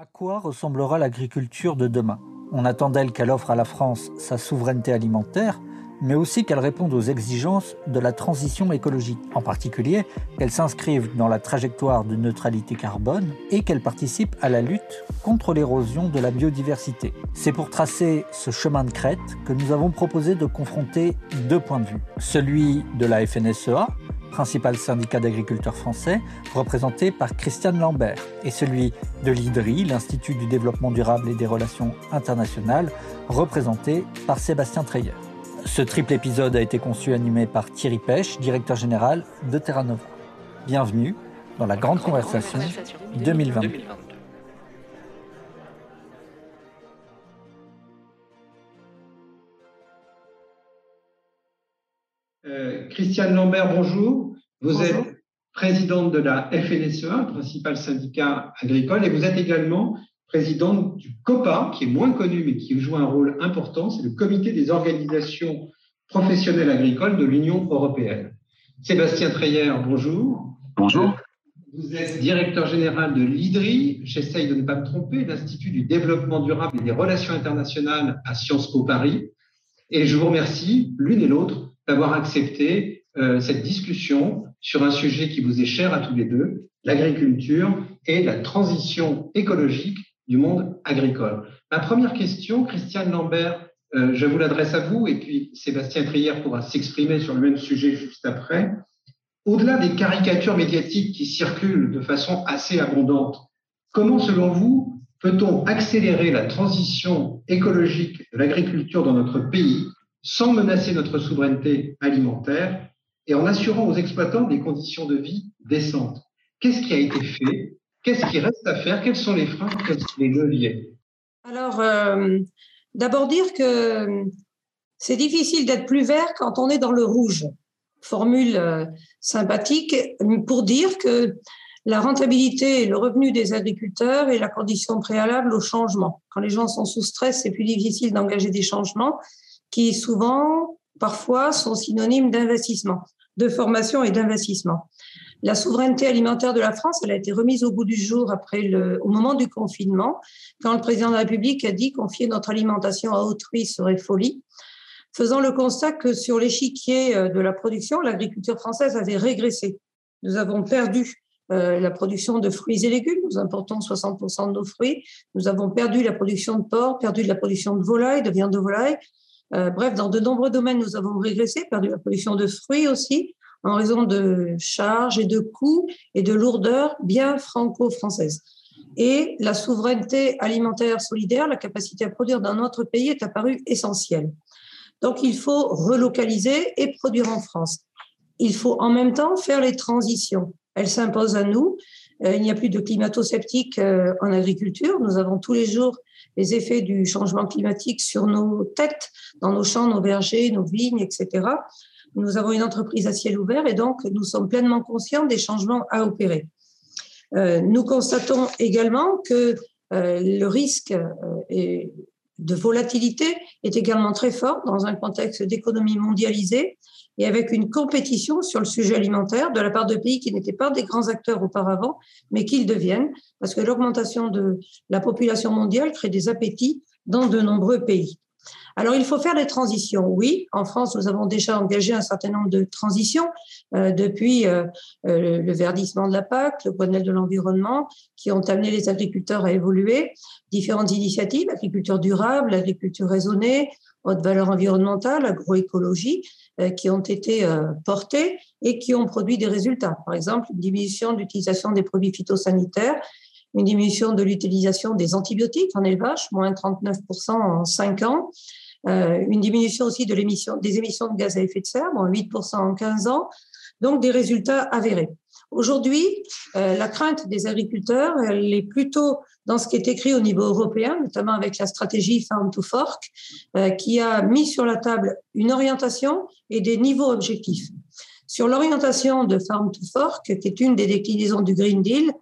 À quoi ressemblera l'agriculture de demain? On attend d'elle qu'elle offre à la France sa souveraineté alimentaire, mais aussi qu'elle réponde aux exigences de la transition écologique, en particulier qu'elle s'inscrive dans la trajectoire de neutralité carbone et qu'elle participe à la lutte contre l'érosion de la biodiversité. C'est pour tracer ce chemin de crête que nous avons proposé de confronter deux points de vue. Celui de la FNSEA, principal syndicat d'agriculteurs français, représenté par Christiane Lambert, et celui de l'IDRI, l'Institut du développement durable et des relations internationales, représenté par Sébastien Treyer. Ce triple épisode a été conçu et animé par Thierry Pêche, directeur général de Terra Nova. Bienvenue dans la Grande, Conversation, 2020. Euh, Christiane Lambert, bonjour. Vous êtes présidente de la FNSEA, principal syndicat agricole, et vous êtes également présidente du COPA, qui est moins connu mais qui joue un rôle important, c'est le Comité des organisations professionnelles agricoles de l'Union européenne. Sébastien Treyer, bonjour. Bonjour. Vous êtes directeur général de l'IDRI, j'essaye de ne pas me tromper, l'Institut du développement durable et des relations internationales à Sciences Po Paris. Et je vous remercie, l'une et l'autre, d'avoir accepté euh, cette discussion sur un sujet qui vous est cher à tous les deux, l'agriculture et la transition écologique du monde agricole. Ma première question, Christiane Lambert, euh, je vous l'adresse à vous et puis Sébastien Trier pourra s'exprimer sur le même sujet juste après. Au-delà des caricatures médiatiques qui circulent de façon assez abondante, comment selon vous peut-on accélérer la transition écologique de l'agriculture dans notre pays sans menacer notre souveraineté alimentaire et en assurant aux exploitants des conditions de vie décentes. Qu'est-ce qui a été fait? Qu'est-ce qui reste à faire? Quels sont les freins? Quels sont les leviers? Alors, euh, d'abord dire que c'est difficile d'être plus vert quand on est dans le rouge. Formule euh, sympathique pour dire que la rentabilité et le revenu des agriculteurs est la condition préalable au changement. Quand les gens sont sous stress, c'est plus difficile d'engager des changements qui souvent, parfois, sont synonymes d'investissement, de formation et d'investissement. La souveraineté alimentaire de la France, elle a été remise au bout du jour après le, au moment du confinement, quand le président de la République a dit confier notre alimentation à autrui serait folie, faisant le constat que sur l'échiquier euh, de la production, l'agriculture française avait régressé. Nous avons perdu euh, la production de fruits et légumes. Nous importons 60% de nos fruits. Nous avons perdu la production de porc, perdu de la production de volaille, de viande de volaille. Euh, bref, dans de nombreux domaines, nous avons régressé, perdu la production de fruits aussi en raison de charges et de coûts et de lourdeurs bien franco-françaises. Et la souveraineté alimentaire solidaire, la capacité à produire dans notre pays est apparue essentielle. Donc il faut relocaliser et produire en France. Il faut en même temps faire les transitions. Elles s'imposent à nous. Euh, il n'y a plus de climato-sceptique euh, en agriculture. Nous avons tous les jours les effets du changement climatique sur nos têtes, dans nos champs, nos vergers, nos vignes, etc. Nous avons une entreprise à ciel ouvert et donc nous sommes pleinement conscients des changements à opérer. Euh, nous constatons également que le risque de volatilité est également très fort dans un contexte d'économie mondialisée et avec une compétition sur le sujet alimentaire de la part de pays qui n'étaient pas des grands acteurs auparavant, mais qu'ils deviennent, parce que l'augmentation de la population mondiale crée des appétits dans de nombreux pays. Alors, il faut faire des transitions. Oui, en France, nous avons déjà engagé un certain nombre de transitions euh, depuis euh, euh, le verdissement de la PAC, le Grenelle de l'environnement, qui ont amené les agriculteurs à évoluer. Différentes initiatives, agriculture durable, agriculture raisonnée, haute valeur environnementale, agroécologie, qui ont été portées et qui ont produit des résultats. Par exemple, une diminution d'utilisation des produits phytosanitaires une diminution de l'utilisation des antibiotiques en élevage, moins 39% en 5 ans, euh, une diminution aussi de des émissions de gaz à effet de serre, moins 8% en 15 ans, donc des résultats avérés. Aujourd'hui, euh, la crainte des agriculteurs, elle est plutôt dans ce qui est écrit au niveau européen, notamment avec la stratégie Farm to Fork, euh, qui a mis sur la table une orientation et des niveaux objectifs. Sur l'orientation de Farm to Fork, qui est une des déclinaisons du Green Deal,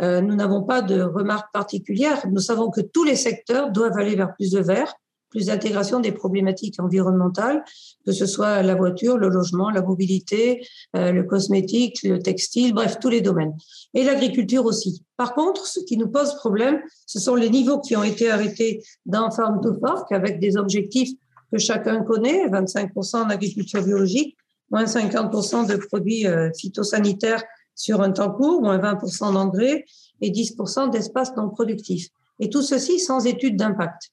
euh, nous n'avons pas de remarques particulières. Nous savons que tous les secteurs doivent aller vers plus de verre, plus d'intégration des problématiques environnementales, que ce soit la voiture, le logement, la mobilité, euh, le cosmétique, le textile, bref, tous les domaines. Et l'agriculture aussi. Par contre, ce qui nous pose problème, ce sont les niveaux qui ont été arrêtés dans Farm to Fork avec des objectifs que chacun connaît, 25% en agriculture biologique, moins 50% de produits euh, phytosanitaires sur un temps court, moins 20% d'engrais et 10% d'espaces non productifs. Et tout ceci sans étude d'impact.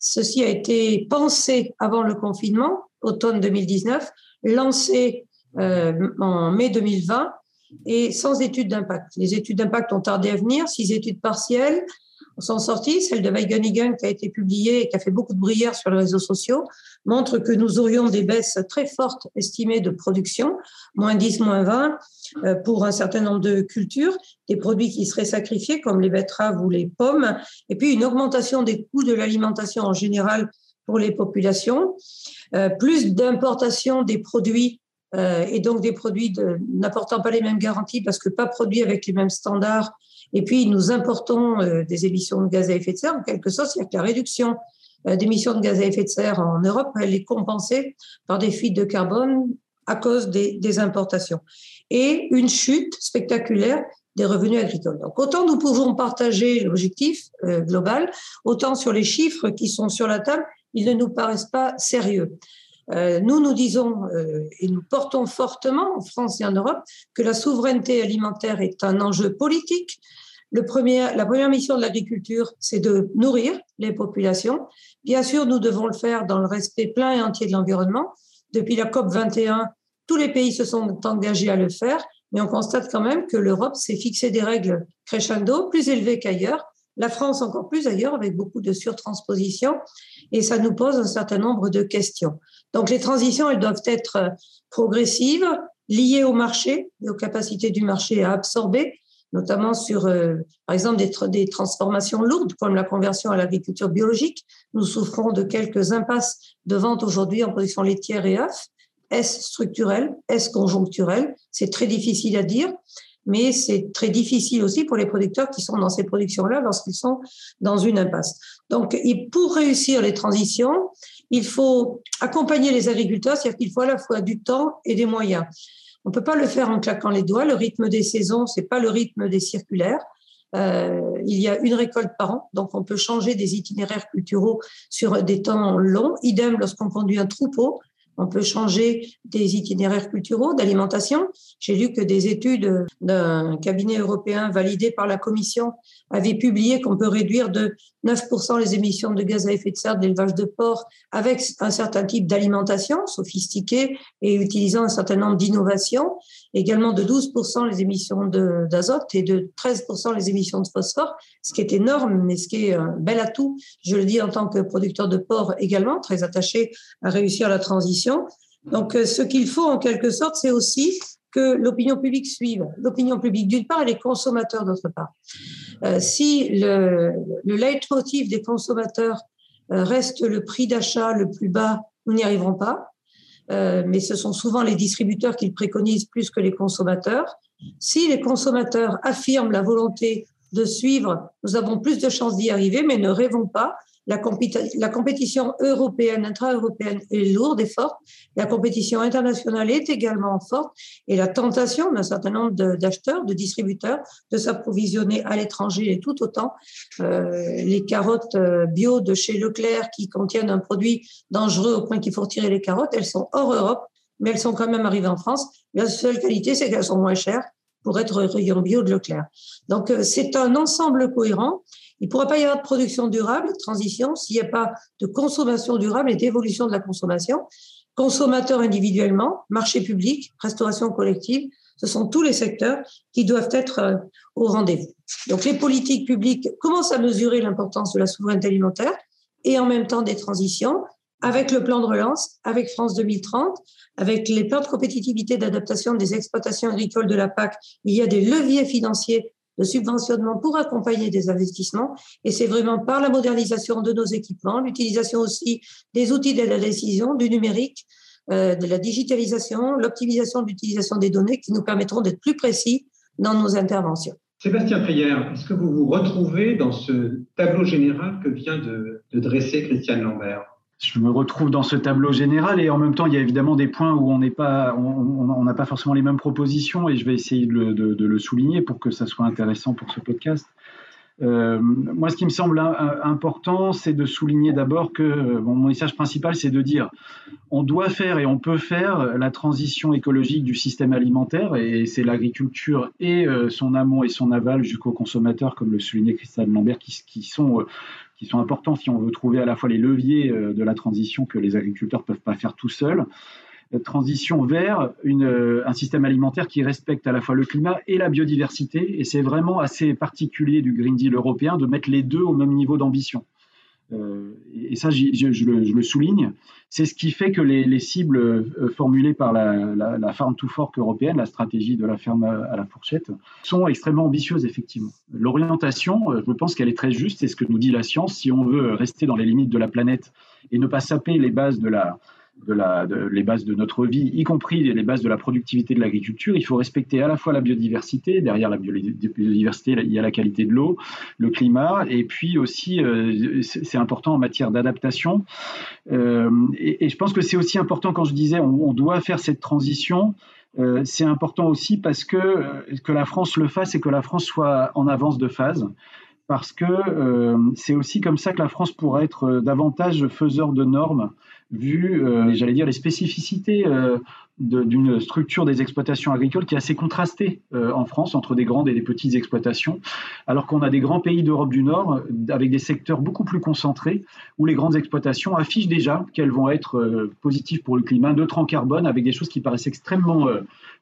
Ceci a été pensé avant le confinement, automne 2019, lancé euh, en mai 2020 et sans étude d'impact. Les études d'impact ont tardé à venir, six études partielles, sont sorties. Celle de Weigenigen, qui a été publiée et qui a fait beaucoup de bruyère sur les réseaux sociaux, montre que nous aurions des baisses très fortes estimées de production, moins 10, moins 20, euh, pour un certain nombre de cultures, des produits qui seraient sacrifiés, comme les betteraves ou les pommes, et puis une augmentation des coûts de l'alimentation en général pour les populations, euh, plus d'importation des produits euh, et donc des produits n'apportant pas les mêmes garanties parce que pas produits avec les mêmes standards et puis, nous importons euh, des émissions de gaz à effet de serre. En quelque sorte, c'est-à-dire que la réduction euh, d'émissions de gaz à effet de serre en Europe, elle est compensée par des fuites de carbone à cause des, importations. Et une chute spectaculaire des revenus agricoles. Donc, autant nous pouvons partager l'objectif global, autant sur les chiffres qui sont sur la table, ils ne nous paraissent pas sérieux. Euh, nous, nous disons euh, et nous portons fortement en France et en Europe que la souveraineté alimentaire est un enjeu politique. La première mission de l'agriculture, c'est de nourrir les populations. Bien sûr, nous devons le faire dans le respect plein et entier de l'environnement. Depuis la COP 21, tous les pays se sont engagés à le faire, mais on constate quand même que l'Europe s'est fixé des règles crescendo plus élevées qu'ailleurs. La France encore plus ailleurs, avec beaucoup de surtransposition, et ça nous pose un certain nombre de questions. Donc les transitions, elles doivent être euh, progressives, liées au marché, aux capacités du marché à absorber, notamment sur, euh, par exemple, des, des, transformations lourdes comme la conversion à l'agriculture biologique. Nous souffrons de quelques impasses de vente aujourd'hui en production laitière et œufs. Est-ce structurel? Est-ce conjoncturel? C'est très difficile à dire, mais c'est très difficile aussi pour les producteurs qui sont dans ces productions-là lorsqu'ils sont dans une impasse. Donc, pour réussir les transitions, il faut accompagner les agriculteurs, c'est-à-dire qu'il faut à la fois du temps et des moyens. On ne peut pas le faire en claquant les doigts. Le rythme des saisons, c'est pas le rythme des circulaires. Euh, il y a une récolte par an, donc on peut changer des itinéraires culturaux sur des temps longs. Idem lorsqu'on conduit un troupeau. On peut changer des itinéraires culturaux, d'alimentation. J'ai lu que des études d'un cabinet européen validé par la Commission avaient publié qu'on peut réduire de 9% les émissions de gaz à effet de serre de l'élevage de porc avec un certain type d'alimentation sophistiquée et utilisant un certain nombre d'innovations, également de 12% les émissions d'azote et de 13% les émissions de phosphore, ce qui est énorme, mais ce qui est un bel atout, je le dis en tant que producteur de porc également, très attaché à réussir la transition. Donc, euh, ce qu'il faut en quelque sorte, c'est aussi que l'opinion publique suive. L'opinion publique, d'une part, et les consommateurs, d'autre part. Euh, si le, le leitmotiv des consommateurs euh, reste le prix d'achat le plus bas, nous n'y arriverons pas. Euh, mais ce sont souvent les distributeurs qui le préconisent plus que les consommateurs. Si les consommateurs affirment la volonté de suivre, nous avons plus de chances d'y arriver, mais ne rêvons pas la, compétition européenne, intra-européenne est lourde et forte. La compétition internationale est également forte. Et la tentation d'un certain nombre d'acheteurs, de, distributeurs, de s'approvisionner à l'étranger est tout autant. Euh, les carottes euh, bio de chez Leclerc qui contiennent un produit dangereux au point qu'il faut retirer les carottes, elles sont hors Europe, mais elles sont quand même arrivées en France. La seule qualité, c'est qu'elles sont moins chères pour être rayon bio de Leclerc. Donc, euh, c'est un ensemble cohérent il ne pourra pas y avoir de production durable, de transition, s'il n'y a pas de consommation durable et d'évolution de la consommation. Consommateurs individuellement, marché public, restauration collective, ce sont tous les secteurs qui doivent être euh, au rendez-vous. Donc les politiques publiques commencent à mesurer l'importance de la souveraineté alimentaire et en même temps des transitions avec le plan de relance, avec France 2030, avec les plans de compétitivité d'adaptation des exploitations agricoles de la PAC, il y a des leviers financiers de subventionnement pour accompagner des investissements. Et c'est vraiment par la modernisation de nos équipements, l'utilisation aussi des outils de la décision, du numérique, euh, de la digitalisation, l'optimisation de l'utilisation des données qui nous permettront d'être plus précis dans nos interventions. Sébastien Prière, est-ce que vous vous retrouvez dans ce tableau général que vient de, dresser Christiane Lambert? Je me retrouve dans ce tableau général et en même temps, il y a évidemment des points où on n'est pas, on n'a pas forcément les mêmes propositions et je vais essayer de, le souligner pour que ça soit intéressant pour ce podcast. Euh, moi, ce qui me semble important, c'est de souligner d'abord que euh, mon message principal, c'est de dire on doit faire et on peut faire la transition écologique du système alimentaire, et c'est l'agriculture et euh, son amont et son aval jusqu'au consommateur, comme le soulignait Christelle Lambert, qui sont qui sont importants si on veut trouver à la fois les leviers de la transition que les agriculteurs ne peuvent pas faire tout seuls transition vers euh, un système alimentaire qui respecte à la fois le climat et la biodiversité. Et c'est vraiment assez particulier du Green Deal européen de mettre les deux au même niveau d'ambition. Euh, et ça, je, le, souligne. C'est ce qui fait que les, cibles euh, formulées par la, la, Farm to Fork européenne, la stratégie de la ferme à la fourchette, sont extrêmement ambitieuses, effectivement. L'orientation, je pense qu'elle est très juste, c'est ce que nous dit la science. Si on veut rester dans les limites de la planète et ne pas saper les bases de la, de la, les bases de notre vie, y compris les bases de la productivité de l'agriculture, il faut respecter à la fois la biodiversité, derrière la biodiversité, il y a la qualité de l'eau, le climat, et puis aussi, euh, c'est important en matière d'adaptation. Euh, et, je pense que c'est aussi important quand je disais on, doit faire cette transition. Euh, c'est important aussi parce que, que la France le fasse et que la France soit en avance de phase parce que c'est aussi comme ça que la France pourra être davantage faiseur de normes vu, euh, j'allais dire, les spécificités euh, d'une structure des exploitations agricoles qui est assez contrastée euh, en France entre des grandes et des petites exploitations, alors qu'on a des grands pays d'Europe du Nord avec des secteurs beaucoup plus concentrés où les grandes exploitations affichent déjà qu'elles vont être positives pour le climat, neutres en carbone, avec des choses qui paraissent extrêmement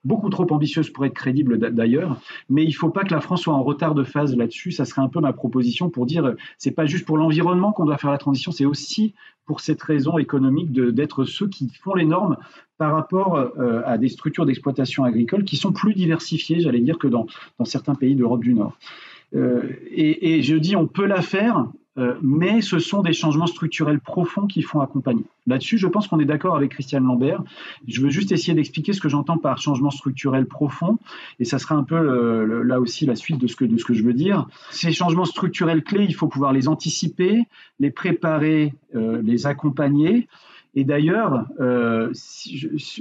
beaucoup trop ambitieuses pour être crédibles d'ailleurs. Mais il ne faut pas que la France soit en retard de phase là-dessus. Ça serait un peu ma proposition pour dire c'est pas juste pour l'environnement qu'on doit faire la transition, c'est aussi pour cette raison économique d'être ceux qui font les normes par rapport euh, à des structures d'exploitation agricole qui sont plus diversifiées, j'allais dire, que dans, dans certains pays d'Europe du Nord. Euh, et, et, je dis on peut la faire euh, mais ce sont des changements structurels profonds qui font accompagner. Là-dessus, je pense qu'on est d'accord avec Christiane Lambert. Je veux juste essayer d'expliquer ce que j'entends par changement structurel profond, et ça sera un peu là aussi la suite de ce, que, de ce que je veux dire. Ces changements structurels clés, il faut pouvoir les anticiper, les préparer, euh, les accompagner. Et d'ailleurs, euh,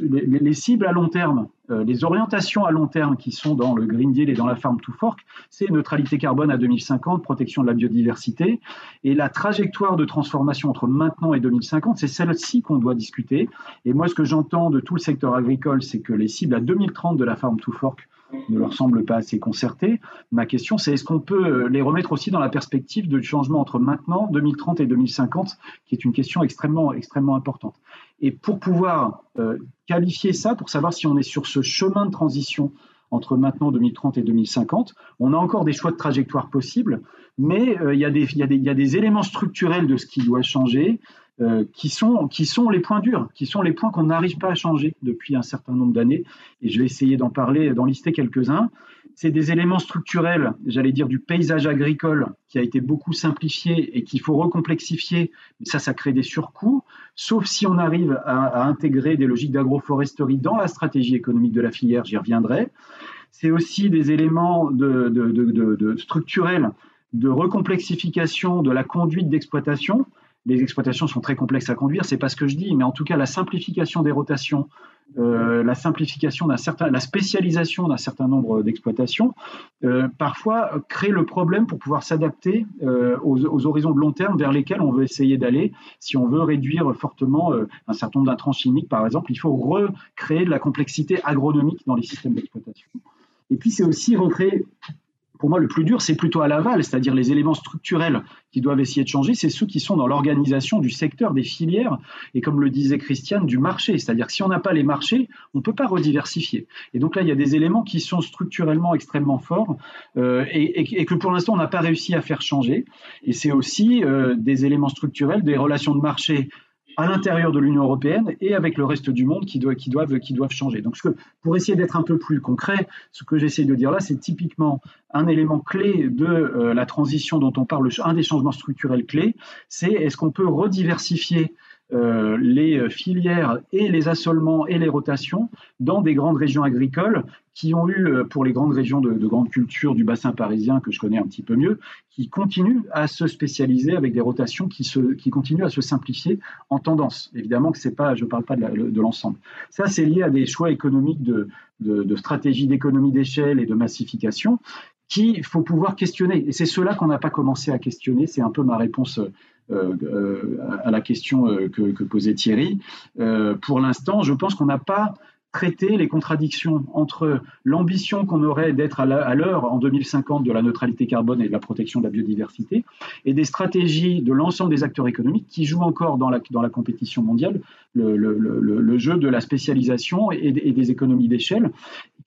les, cibles à long terme, euh, les orientations à long terme qui sont dans le Green Deal et dans la Farm to Fork, c'est neutralité carbone à 2050, protection de la biodiversité. Et la trajectoire de transformation entre maintenant et 2050, c'est celle-ci qu'on doit discuter. Et moi, ce que j'entends de tout le secteur agricole, c'est que les cibles à 2030 de la Farm to Fork ne leur semble pas assez concerté. Ma question, c'est est-ce qu'on peut euh, les remettre aussi dans la perspective du changement entre maintenant, 2030 et 2050, qui est une question extrêmement, extrêmement importante. Et pour pouvoir euh, qualifier ça, pour savoir si on est sur ce chemin de transition entre maintenant 2030 et 2050, on a encore des choix de trajectoire possibles, mais euh, il, y il, y il y a des éléments structurels de ce qui doit changer, euh, qui, sont, qui sont les points durs, qui sont les points qu'on n'arrive pas à changer depuis un certain nombre d'années. Et je vais essayer d'en parler, d'en lister quelques-uns. C'est des éléments structurels, j'allais dire, du paysage agricole qui a été beaucoup simplifié et qu'il faut recomplexifier. Mais ça, ça crée des surcoûts, sauf si on arrive à, intégrer des logiques d'agroforesterie dans la stratégie économique de la filière, j'y reviendrai. C'est aussi des éléments de, de, de, structurels de recomplexification de la conduite d'exploitation les exploitations sont très complexes à conduire, c'est pas ce que je dis, mais en tout cas la simplification des rotations, euh, la simplification d'un certain, la spécialisation d'un certain nombre d'exploitations, euh, parfois crée le problème pour pouvoir s'adapter euh, aux, horizons de long terme vers lesquels on veut essayer d'aller. Si on veut réduire fortement un certain nombre d'intrants chimiques, par exemple, il faut recréer de la complexité agronomique dans les systèmes d'exploitation. Et puis c'est aussi recréer pour moi, le plus dur, c'est plutôt à l'aval, c'est-à-dire les éléments structurels qui doivent essayer de changer, c'est ceux qui sont dans l'organisation du secteur, des filières, et comme le disait Christiane, du marché. C'est-à-dire que si on n'a pas les marchés, on ne peut pas rediversifier. Et donc là, il y a des éléments qui sont structurellement extrêmement forts euh, et, que pour l'instant, on n'a pas réussi à faire changer. Et c'est aussi euh, des éléments structurels, des relations de marché à l'intérieur de l'Union européenne et avec le reste du monde qui, doivent, qui, doivent, qui doivent changer. Donc, ce que, pour essayer d'être un peu plus concret, ce que j'essaie de dire là, c'est typiquement un élément clé de euh, la transition dont on parle, un des changements structurels clés, c'est est-ce qu'on peut rediversifier euh, les filières et les assolements et les rotations dans des grandes régions agricoles qui ont eu, euh, pour les grandes régions de, de grande culture du bassin parisien que je connais un petit peu mieux, qui continuent à se spécialiser avec des rotations qui, continuent à se simplifier en tendance. Évidemment que c'est pas, je ne parle pas de l'ensemble. Ça, c'est lié à des choix économiques de, de, stratégie d'économie d'échelle et de massification qu'il faut pouvoir questionner. Et c'est cela qu'on n'a pas commencé à questionner. C'est un peu ma réponse euh, euh, à la question euh, que, posait Thierry. Euh, pour l'instant, je pense qu'on n'a pas traiter les contradictions entre l'ambition qu'on aurait d'être à l'heure en 2050 de la neutralité carbone et de la protection de la biodiversité et des stratégies de l'ensemble des acteurs économiques qui jouent encore dans la, compétition mondiale le, jeu de la spécialisation et, des économies d'échelle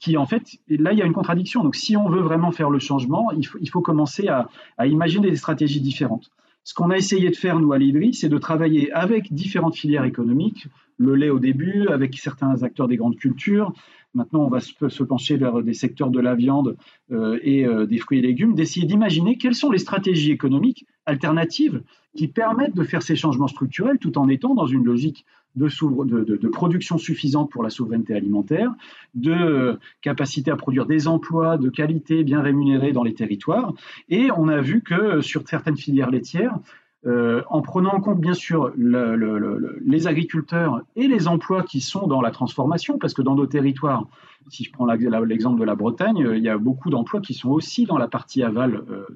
qui en fait, là il y a une contradiction. Donc si on veut vraiment faire le changement, il faut, commencer à imaginer des stratégies différentes. Ce qu'on a essayé de faire, nous, à l'IDRI, c'est de travailler avec différentes filières économiques, le lait au début, avec certains acteurs des grandes cultures. Maintenant, on va se pencher vers des secteurs de la viande euh, et euh, des fruits et légumes, d'essayer d'imaginer quelles sont les stratégies économiques alternatives qui permettent de faire ces changements structurels tout en étant dans une logique de, production suffisante pour la souveraineté alimentaire, de euh, capacité à produire des emplois de qualité bien rémunérés dans les territoires. Et on a vu que sur certaines filières laitières, euh, en prenant en compte bien sûr le, le, le, les agriculteurs et les emplois qui sont dans la transformation, parce que dans nos territoires, si je prends l'exemple de la Bretagne, il y a beaucoup d'emplois qui sont aussi dans la partie aval euh,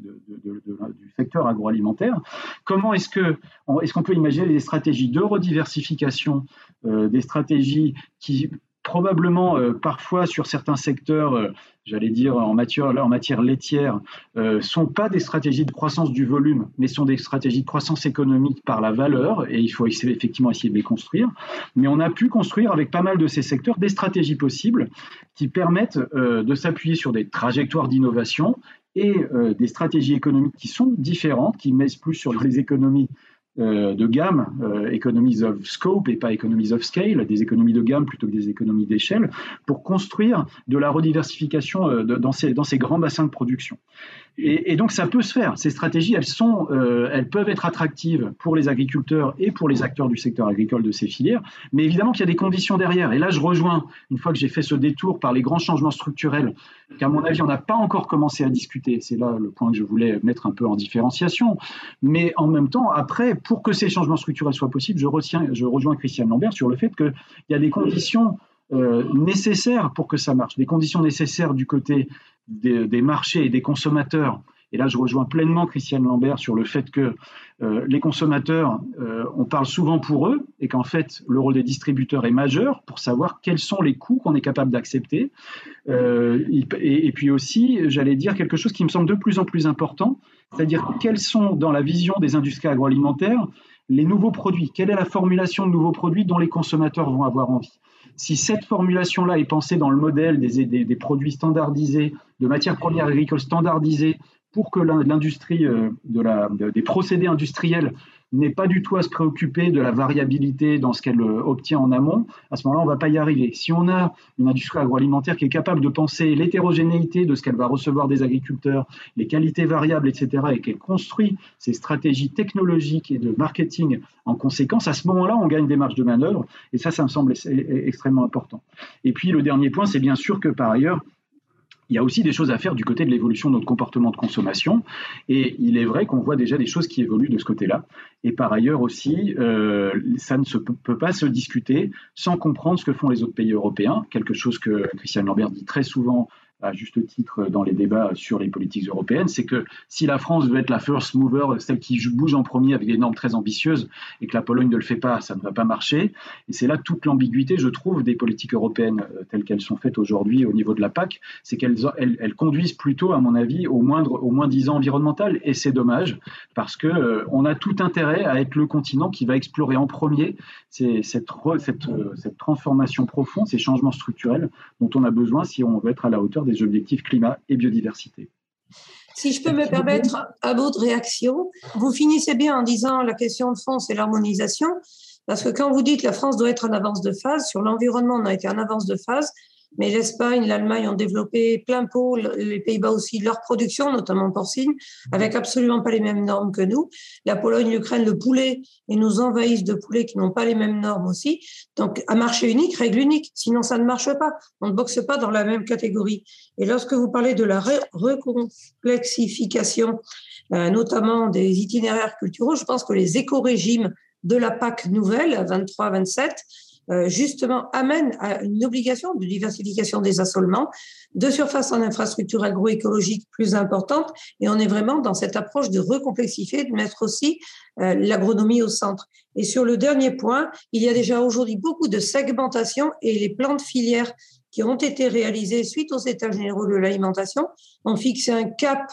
du secteur agroalimentaire. Comment est-ce qu'on peut imaginer des stratégies de rediversification, euh, des stratégies qui probablement euh, parfois sur certains secteurs, euh, j'allais dire en matière, laitière, euh, sont pas des stratégies de croissance du volume, mais sont des stratégies de croissance économique par la valeur, et il faut effectivement essayer de les construire. Mais on a pu construire avec pas mal de ces secteurs des stratégies possibles qui permettent euh, de s'appuyer sur des trajectoires d'innovation et des stratégies économiques qui sont différentes, qui mettent plus sur les économies de gamme, euh, economies of scope et pas economies of scale, des économies de gamme plutôt que des économies d'échelle, pour construire de la rediversification euh, dans, ces, dans ces grands bassins de production. Et, donc ça peut se faire. Ces stratégies, elles sont, euh, elles peuvent être attractives pour les agriculteurs et pour les acteurs du secteur agricole de ces filières. Mais évidemment qu'il y a des conditions derrière. Et là, je rejoins une fois que j'ai fait ce détour par les grands changements structurels, qu'à mon avis, on n'a pas encore commencé à discuter. C'est là le point que je voulais mettre un peu en différenciation. Mais en même temps, après, pour que ces changements structurels soient possibles, je, retiens, je rejoins Christian Lambert sur le fait qu'il y a des conditions euh, nécessaires pour que ça marche, des conditions nécessaires du côté des, marchés et des consommateurs. Et là, je rejoins pleinement Christiane Lambert sur le fait que euh, les consommateurs, euh, on parle souvent pour eux, et qu'en fait, le rôle des distributeurs est majeur pour savoir quels sont les coûts qu'on est capable d'accepter. Et, et, puis aussi, j'allais dire quelque chose qui me semble de plus en plus important, c'est-à-dire quels sont, dans la vision des industries agroalimentaires, les nouveaux produits, quelle est la formulation de nouveaux produits dont les consommateurs vont avoir envie? Si cette formulation-là est pensée dans le modèle des, produits standardisés, de matières premières agricoles standardisées, pour que l'industrie euh, des procédés industriels n'ait pas du tout à se préoccuper de la variabilité dans ce qu'elle euh, obtient en amont, à ce moment-là, on ne va pas y arriver. Si on a une industrie agroalimentaire qui est capable de penser l'hétérogénéité de ce qu'elle va recevoir des agriculteurs, les qualités variables, etc., et qu'elle construit ses stratégies technologiques et de marketing en conséquence, à ce moment-là, on gagne des marges de manœuvre, et ça, ça me semble extrêmement important. Et puis, le dernier point, c'est bien sûr que par ailleurs, il y a aussi des choses à faire du côté de l'évolution de notre comportement de consommation. Et il est vrai qu'on voit déjà des choses qui évoluent de ce côté-là. Et par ailleurs aussi, euh, ça ne se peut, pas se discuter sans comprendre ce que font les autres pays européens, quelque chose que Christian Lambert dit très souvent à juste titre dans les débats sur les politiques européennes, c'est que si la France veut être la first mover, celle qui bouge en premier avec des normes très ambitieuses, et que la Pologne ne le fait pas, ça ne va pas marcher. Et c'est là toute l'ambiguïté, je trouve, des politiques européennes euh, telles qu'elles sont faites aujourd'hui au niveau de la PAC, c'est qu'elles elles, conduisent plutôt, à mon avis, au moindre, au moins disant environnemental. Et c'est dommage, parce que euh, on a tout intérêt à être le continent qui va explorer en premier cette, euh, cette transformation profonde, ces changements structurels dont on a besoin si on veut être à la hauteur des objectifs climat et biodiversité. Si je peux me permettre à votre réaction, vous finissez bien en disant la question de fond, c'est l'harmonisation, parce que quand vous dites la France doit être en avance de phase, sur l'environnement, on a été en avance de phase, mais l'Espagne, l'Allemagne ont développé plein pot, les Pays-Bas aussi, leur production, notamment porcine, avec absolument pas les mêmes normes que nous. La Pologne, l'Ukraine, le poulet, ils nous envahissent de poulets qui n'ont pas les mêmes normes aussi. Donc, à marché unique, règle unique. Sinon, ça ne marche pas. On ne boxe pas dans la même catégorie. Et lorsque vous parlez de la recomplexification, euh, notamment des itinéraires culturels, je pense que les éco-régimes de la PAC nouvelle, 23-27, euh, justement amène à une obligation de diversification des assolements, de surface en infrastructure agroécologique plus importante, et on est vraiment dans cette approche de recomplexifier, de mettre aussi euh, l'agronomie au centre. Et sur le dernier point, il y a déjà aujourd'hui beaucoup de segmentation et les plans de filière qui ont été réalisés suite aux états généraux de l'alimentation ont fixé un cap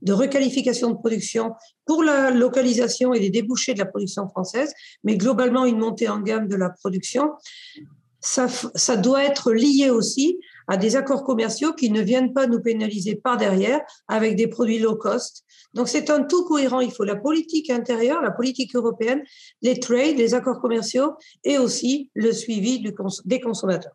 de requalification de production pour la localisation et les débouchés de la production française, mais globalement une montée en gamme de la production. Ça, doit être lié aussi à des accords commerciaux qui ne viennent pas nous pénaliser par derrière avec des produits low cost. Donc c'est un tout cohérent. Il faut la politique intérieure, la politique européenne, les trades, les accords commerciaux et aussi le suivi des consommateurs.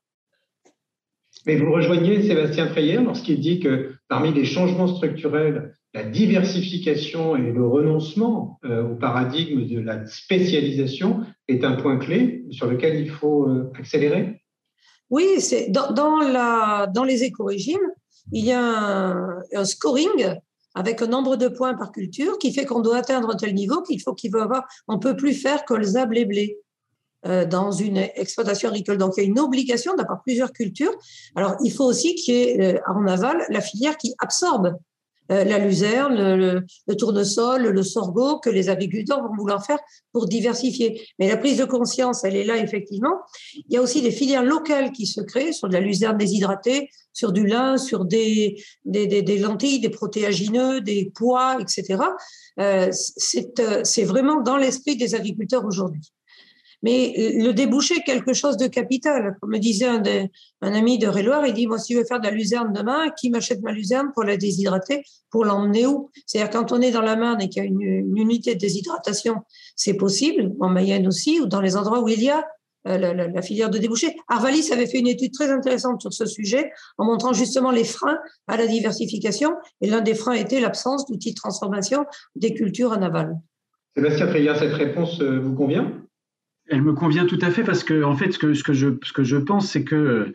Mais vous rejoignez Sébastien Freyer lorsqu'il dit que parmi les changements structurels, la diversification et le renoncement euh, au paradigme de la spécialisation est un point clé sur lequel il faut euh, accélérer? Oui, c'est dans, dans, la, dans les éco-régimes, il y a un, scoring avec un nombre de points par culture qui fait qu'on doit atteindre un tel niveau qu'il faut qu'il va avoir, on peut plus faire colza, blé, blé. Euh, dans une exploitation agricole. Donc, il y a une obligation d'avoir plusieurs cultures. Alors, il faut aussi qu'il y ait euh, en aval la filière qui absorbe euh, la luzerne, le, tournesol, le sorgho que les agriculteurs vont vouloir faire pour diversifier. Mais la prise de conscience, elle est là effectivement. Il y a aussi des filières locales qui se créent sur de la luzerne déshydratée, sur du lin, sur des, des, des, lentilles, des protéagineux, des pois, etc. Euh, c'est vraiment dans l'esprit des agriculteurs aujourd'hui. Mais le débouché quelque chose de capital. Comme me disait un, ami de Réloir, il dit, moi, si je veux faire de la luzerne demain, qui m'achète ma luzerne pour la déshydrater, pour l'emmener où? C'est-à-dire quand on est dans la Marne et qu'il y a une, unité de déshydratation, c'est possible, en Mayenne aussi, ou dans les endroits où il y a euh, la, filière de débouché. Arvalis avait fait une étude très intéressante sur ce sujet en montrant justement les freins à la diversification. Et l'un des freins était l'absence d'outils de transformation des cultures en aval. Sébastien Freya, cette réponse euh, vous convient? Elle me convient tout à fait parce que, en fait, ce que, ce que, je, ce que je pense, c'est que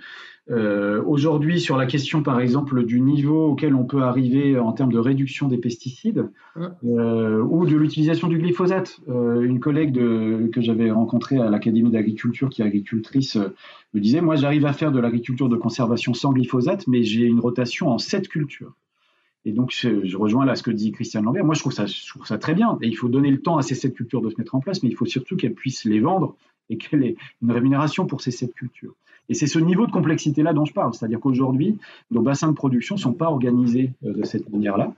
euh, aujourd'hui, sur la question, par exemple, du niveau auquel on peut arriver en termes de réduction des pesticides euh, ou de l'utilisation du glyphosate, euh, une collègue de, que j'avais rencontrée à l'Académie d'agriculture, qui est agricultrice, me disait Moi, j'arrive à faire de l'agriculture de conservation sans glyphosate, mais j'ai une rotation en sept cultures. Et donc, je, rejoins là ce que dit Christian Lambert. Moi, je trouve, ça, je trouve ça très bien. Et il faut donner le temps à ces sept cultures de se mettre en place, mais il faut surtout qu'elles puissent les vendre et qu'elle ait une rémunération pour ces sept cultures. Et c'est ce niveau de complexité-là dont je parle, c'est-à-dire qu'aujourd'hui, nos bassins de production ne sont pas organisés euh, de cette manière-là.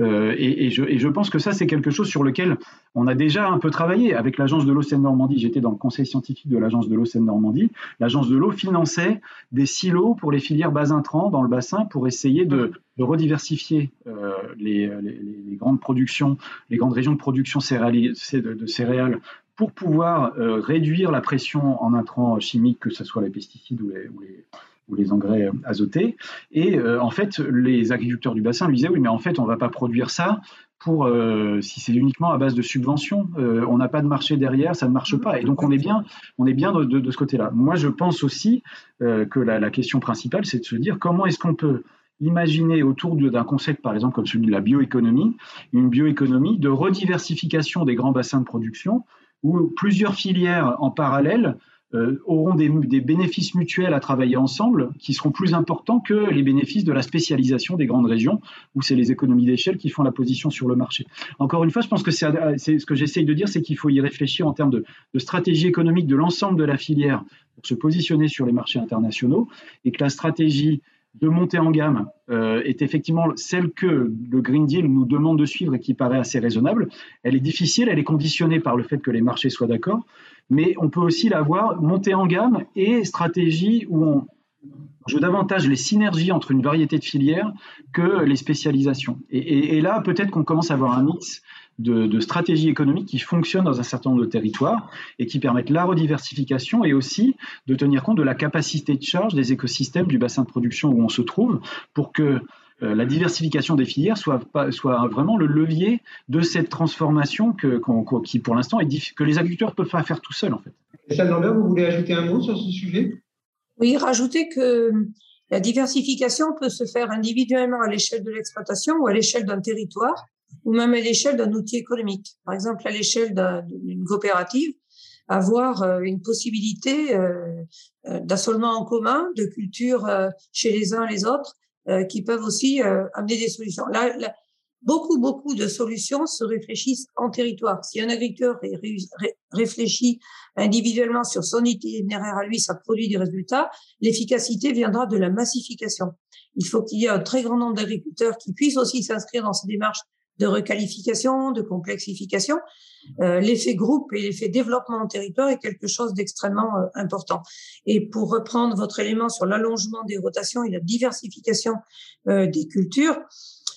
Euh, et, je, pense que ça, c'est quelque chose sur lequel on a déjà un peu travaillé. Avec l'agence de l'eau Seine-Normandie, j'étais dans le conseil scientifique de l'agence de l'eau Seine-Normandie. L'agence de l'eau finançait des silos pour les filières bas intrants dans le bassin pour essayer de, rediversifier euh, les, grandes productions, les grandes régions de production de céréales pour pouvoir euh, réduire la pression en intrants chimiques, que ce soit les pesticides ou les, ou les, engrais azotés. Et euh, en fait, les agriculteurs du bassin lui disaient oui, mais en fait, on ne va pas produire ça pour euh, si c'est uniquement à base de subventions. on n'a pas de marché derrière, ça ne marche pas. Et donc, on est bien, on est bien de, ce côté-là. Moi, je pense aussi que la, question principale, c'est de se dire comment est-ce qu'on peut imaginer autour d'un concept, par exemple, comme celui de la bioéconomie, une bioéconomie de rediversification des grands bassins de production où plusieurs filières en parallèle euh, auront des, bénéfices mutuels à travailler ensemble qui seront plus importants que les bénéfices de la spécialisation des grandes régions, où c'est les économies d'échelle qui font la position sur le marché. Encore une fois, je pense que ce que j'essaye de dire, c'est qu'il faut y réfléchir en termes de, de stratégie économique de l'ensemble de la filière pour se positionner sur les marchés internationaux, et que la stratégie de montée en gamme euh, est effectivement celle que le Green Deal nous demande de suivre et qui paraît assez raisonnable. Elle est difficile, elle est conditionnée par le fait que les marchés soient d'accord, mais on peut aussi l'avoir montée en gamme et stratégie où on joue davantage les synergies entre une variété de filières que les spécialisations. Et, là, peut-être qu'on commence à avoir un mix de, stratégies économiques qui fonctionnent dans un certain nombre de territoires et qui permettent la rediversification et aussi de tenir compte de la capacité de charge des écosystèmes du bassin de production où on se trouve pour que euh, la diversification des filières soit, soit vraiment le levier de cette transformation que, qui, pour l'instant, est que les agriculteurs ne peuvent pas faire tout seuls, en fait. Michel Lambert, vous voulez ajouter un mot sur ce sujet? Oui, rajouter que la diversification peut se faire individuellement à l'échelle de l'exploitation ou à l'échelle d'un territoire ou même à l'échelle d'un outil économique. Par exemple, à l'échelle d'une coopérative, avoir euh, une possibilité euh, d'assolement en commun de cultures chez les uns et les autres euh, qui peuvent aussi euh, amener des solutions. Là, beaucoup, beaucoup de solutions se réfléchissent en territoire. Si un agriculteur réfléchit individuellement sur son itinéraire à lui, ça produit des résultats, l'efficacité viendra de la massification. Il faut qu'il y ait un très grand nombre d'agriculteurs qui puissent aussi s'inscrire dans ces démarches de requalification, de complexification. Euh, l'effet groupe et l'effet développement en territoire est quelque chose d'extrêmement euh, important. Et pour reprendre votre élément sur l'allongement des rotations et la diversification euh, des cultures,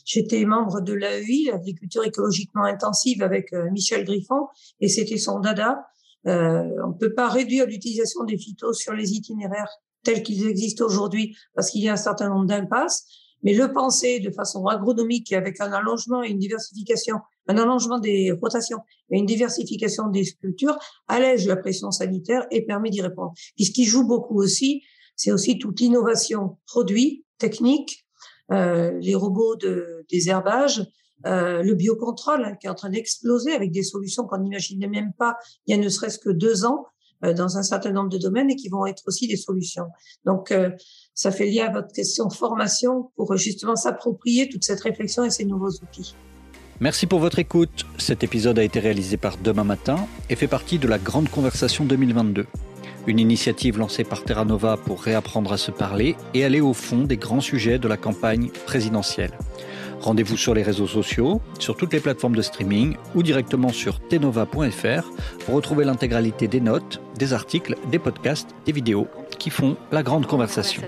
j'étais membre de l'AEI, l'agriculture écologiquement intensive, avec Michel Griffon, et c'était son dada. on ne peut pas réduire l'utilisation des phytos sur les itinéraires tels qu'ils existent aujourd'hui parce qu'il y a un certain nombre d'impasses mais le penser de façon agronomique avec un allongement et une diversification, un allongement des rotations et une diversification des cultures allège la pression sanitaire et permet d'y répondre. Puis ce qui joue beaucoup aussi, c'est aussi toute l'innovation produit, technique, euh, les robots de désherbage, euh, le biocontrôle hein, qui est en train d'exploser avec des solutions qu'on n'imaginait même pas il y a ne serait-ce que deux ans dans un certain nombre de domaines et qui vont être aussi des solutions. Donc, euh, ça fait lien à votre question formation pour justement s'approprier toute cette réflexion et ces nouveaux outils. Merci pour votre écoute. Cet épisode a été réalisé par Demain Matin et fait partie de la Grande Conversation 2022, une initiative lancée par Terra Nova pour réapprendre à se parler et aller au fond des grands sujets de la campagne présidentielle. Rendez-vous sur les réseaux sociaux, sur toutes les plateformes de streaming ou directement sur tenova.fr pour retrouver l'intégralité des notes, des articles, des podcasts, des vidéos qui font la grande conversation.